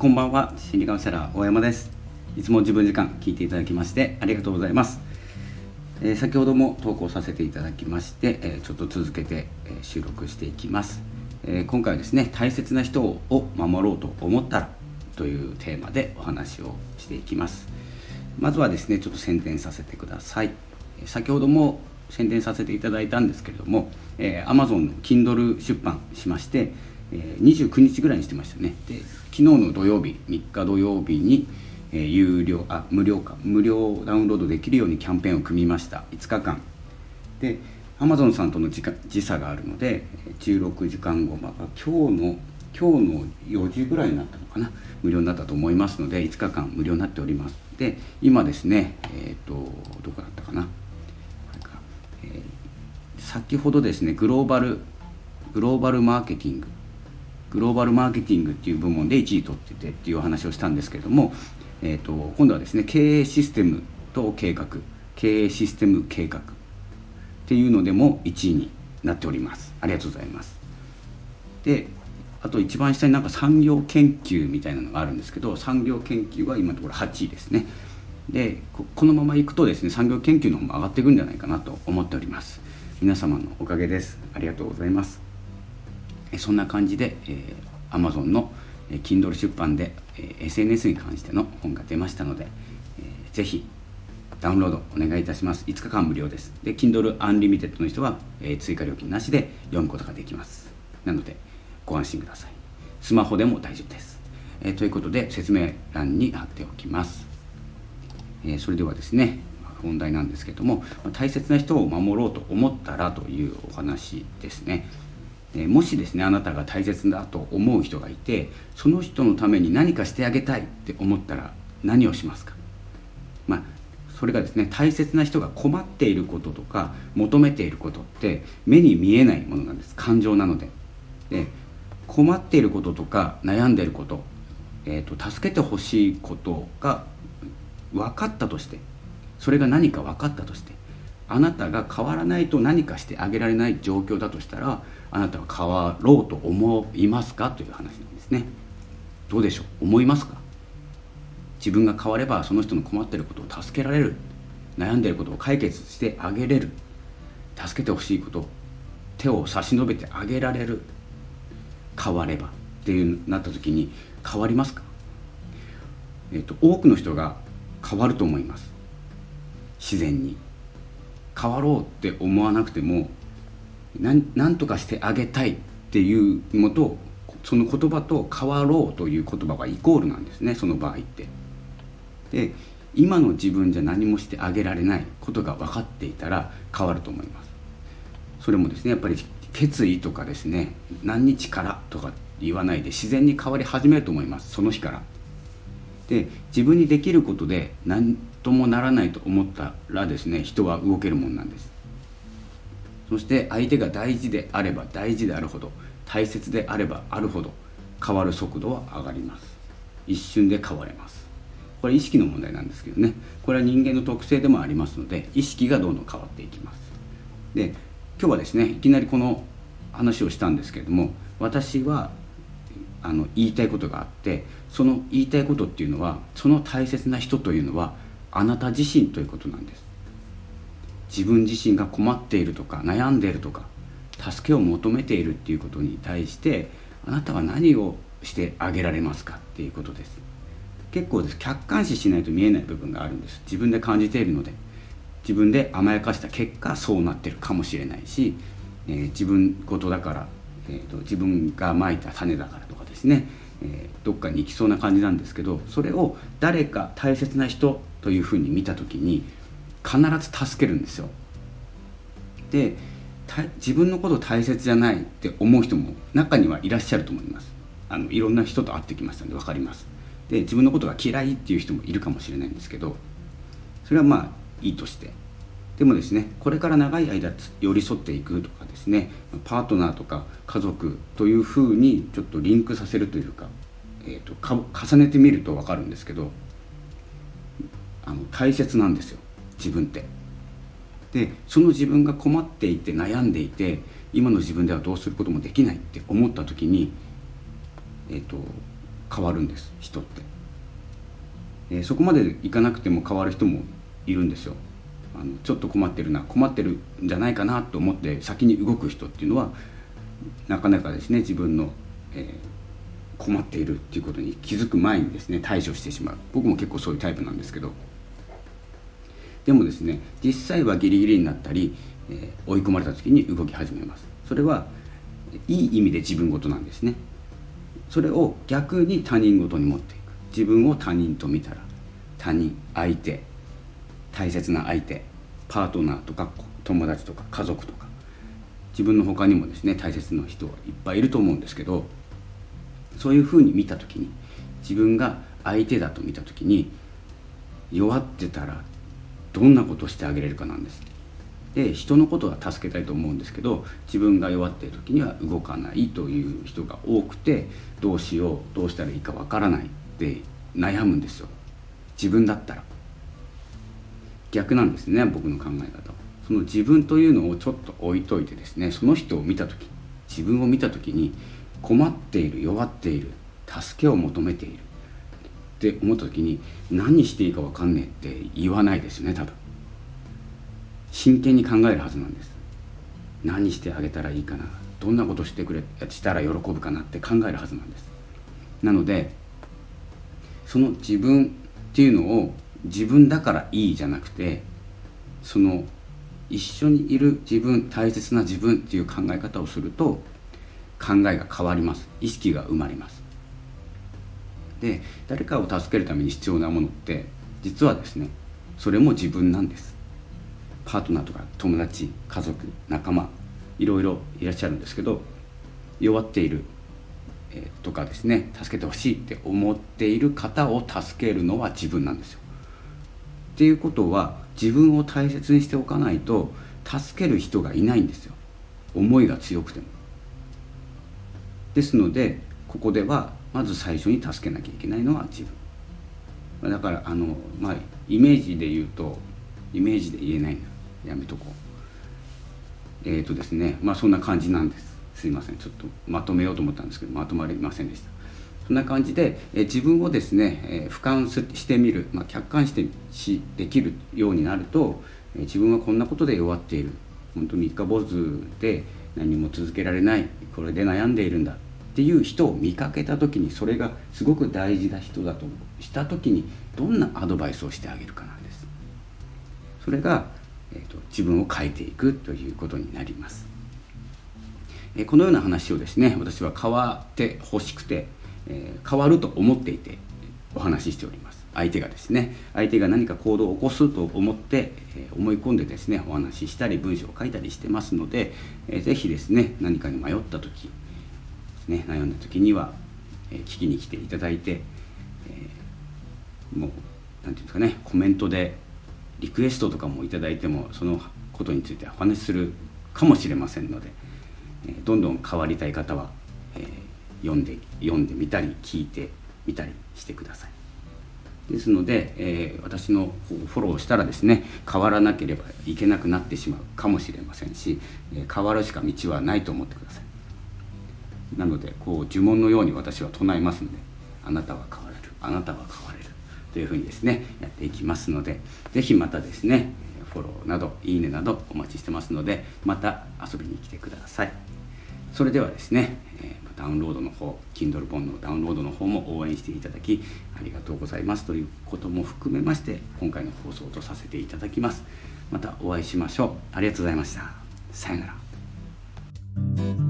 こんばんは。心理カウンセラー大山です。いつも自分時間聞いていただきましてありがとうございます、えー、先ほども投稿させていただきまして、えー、ちょっと続けて、えー、収録していきます、え今回はですね大切な人を守ろうと思ったらというテーマでお話をしていきます。まずはですねちょっと宣伝させてください。先ほども宣伝させていただいたんですけれども、えー、Amazon の Kindle 出版しまして、えー、29日ぐらいにしてましたね。で昨日の土曜日3日土曜日に、え、有料あ無料か無料ダウンロードできるようにキャンペーンを組みました。5日間。で Amazon さんとの時時差があるので16時間後、まあ、今日の今日の4時ぐらいになったのかな。無料になったと思いますので5日間無料になっております。で今ですねえっ、ー、とどこだったかな。これかえー、先ほどですねグローバルグローバルマーケティンググローバルマーケティングっていう部門で1位取っててっていう話をしたんですけれども、えーと、今度はですね経営システムと計画経営システム計画っていうのでも1位になっております。ありがとうございます。であと一番下になんか産業研究みたいなのがあるんですけど産業研究は今のところ8位ですね。でこのままいくとですね産業研究の方も上がっていくんじゃないかなと思っております。皆様のおかげです。ありがとうございます。そんな感じで、えー、Amazon の Kindle 出版で、え、SNS に関しての本が出ましたので、えー、ぜひダウンロードお願いいたします。5日間無料です。で Kindle Unlimited の人は、え、追加料金なしで読むことができます。なのでご安心ください。スマホでも大丈夫です、え、ということで説明欄に貼っておきます。えそれではですね本題なんですけども大切な人を守ろうと思ったらというお話ですね。もしですねあなたが大切だと思う人がいてその人のために何かしてあげたいって思ったら何をしますか？まあそれがですね大切な人が困っていることとか求めていることって目に見えないものなんです。感情なので。で困っていることとか悩んでいること、えーと助けてほしいことが分かったとしてそれが何か分かったとしてあなたが変わらないと何かしてあげられない状況だとしたらあなたは変わろうと思いますかという話なんですね。どうでしょう？思いますか？自分が変わればその人の困ってることを助けられる。悩んでいることを解決してあげれる。助けてほしいこと手を差し伸べてあげられる。変われば。っていうなった時に変わりますか、えーと多くの人が変わると思います。自然に。変わろうって思わなくても何とかしてあげたいっていうのとその言葉と変わろうという言葉がイコールなんですねその場合って。で今の自分じゃ何もしてあげられないことが分かっていたら変わると思います。それもですねやっぱり決意とかですね何日からとか言わないで自然に変わり始めると思いますその日から。で自分にできることで何ともならないと思ったらですね人は動けるもんなんです。そして相手が大事であれば大事であるほど大切であればあるほど変わる速度は上がります。一瞬で変われます。これ意識の問題なんですけどね。これは人間の特性でもありますので意識がどんどん変わっていきます。で今日はですねいきなりこの話をしたんですけれども私はあの言いたいことがあってその言いたいことっていうのはその大切な人というのはあなた自身ということなんです。自分自身が困っているとか悩んでいるとか助けを求めているっていうことに対してあなたは何をしてあげられますかっていうことです。結構です。客観視しないと見えない部分があるんです。自分で感じているので。自分で甘やかした結果そうなってるかもしれないし、えー、自分事だからえーと、自分がまいた種だからとかですね、えー、どっかに行きそうな感じなんですけどそれを誰か大切な人というふうに見た時に必ず助けるんですよ。で自分のこと大切じゃないって思う人も中にはいらっしゃると思います。あのいろんな人と会ってきましたので分かります。で自分のことが嫌いっていう人もいるかもしれないんですけどそれはまあいいとしてでもですねこれから長い間寄り添っていくとかですねパートナーとか家族というふうにちょっとリンクさせるというか、えーと、重ねてみると分かるんですけどあの大切なんですよ自分って。でその自分が困っていて悩んでいて今の自分ではどうすることもできないって思った時に、えーと、変わるんです人って、えー、そこまでいかなくても変わる人もいるんですよあのちょっと困ってるな困ってるんじゃないかなと思って先に動く人っていうのはなかなかですね自分の、えー、困っているっていうことに気づく前にですね対処してしまう。僕も結構そういうタイプなんですけど。でもですね実際はギリギリになったり、えー、追い込まれた時に動き始めます。それはいい意味で自分事なんですね。それを逆に他人事に持っていく。自分を他人と見たら他人相手大切な相手パートナーとか友達とか家族とか自分の他にもですね大切な人はいっぱいいると思うんですけどそういうふうに見た時に自分が相手だと見た時に弱ってたらどんなことをしてあげれるかなんです。で人のことは助けたいと思うんですけど自分が弱っている時には動かないという人が多くてどうしようどうしたらいいかわからないって悩むんですよ。自分だったら。逆なんですね僕の考え方。その自分というのをちょっと置いといてですねその人を見た時自分を見た時に困っている弱っている助けを求めている。って思った時に何していいか分かんねえって言わないですよね多分。真剣に考えるはずなんです。何してあげたらいいかなどんなことしてくれしたら喜ぶかなって考えるはずなんです。なのでその自分っていうのを自分だからいいじゃなくてその一緒にいる自分大切な自分っていう考え方をすると考えが変わります。意識が生まれます。で誰かを助けるために必要なものって実はですねそれも自分なんです。パートナーとか友達家族仲間いろいろいらっしゃるんですけど弱っている、とかですね助けてほしいって思っている方を助けるのは自分なんですよ。っていうことは自分を大切にしておかないと助ける人がいないんですよ。思いが強くても。ですのでここではまず最初に助けなきゃいけないのは自分。だからあのまあイメージで言うとイメージで言えないな。やめとこう。えっ、ー、とですねまあそんな感じなんです。すいません。ちょっとまとめようと思ったんですけどまとまりませんでした。そんな感じで、え自分をですね、え俯瞰してみる、まあ、客観してしできるようになると、え自分はこんなことで弱っている。本当三日坊主で何も続けられない。これで悩んでいるんだっていう人を見かけた時にそれがすごく大事な人だとした時にどんなアドバイスをしてあげるかなんです。それが、えーと、自分を変えていくということになります、え、このような話をですね私は変わってほしくて、え、変わると思っていてお話ししております。相手がですね相手が何か行動を起こすと思って、え、思い込んでですねお話ししたり文章を書いたりしてますので、えー、ぜひですね何かに迷った時ですね悩んだ時には、え、聞きに来ていただいて、えもう何て言うんですかねコメントでリクエストとかも頂いてもそのことについてお話しするかもしれませんので、えどんどん変わりたい方は、え読んで読んでみたり聞いてみたりしてください。ですので、えー、私のフォローしたらですね変わらなければいけなくなってしまうかもしれませんし、え、変わるしか道はないと思ってくださいなのでこう呪文のように私は唱えますのであなたは変われるあなたは変われるというふうにですねやっていきますので是非またですねフォローなどいいねなどお待ちしてますのでまた遊びに来てくださいそれではですねダウンロードの方 Kindle 本のダウンロードの方も応援していただきありがとうございます。ということも含めまして今回の放送とさせていただきます。またお会いしましょう。ありがとうございました。さようなら。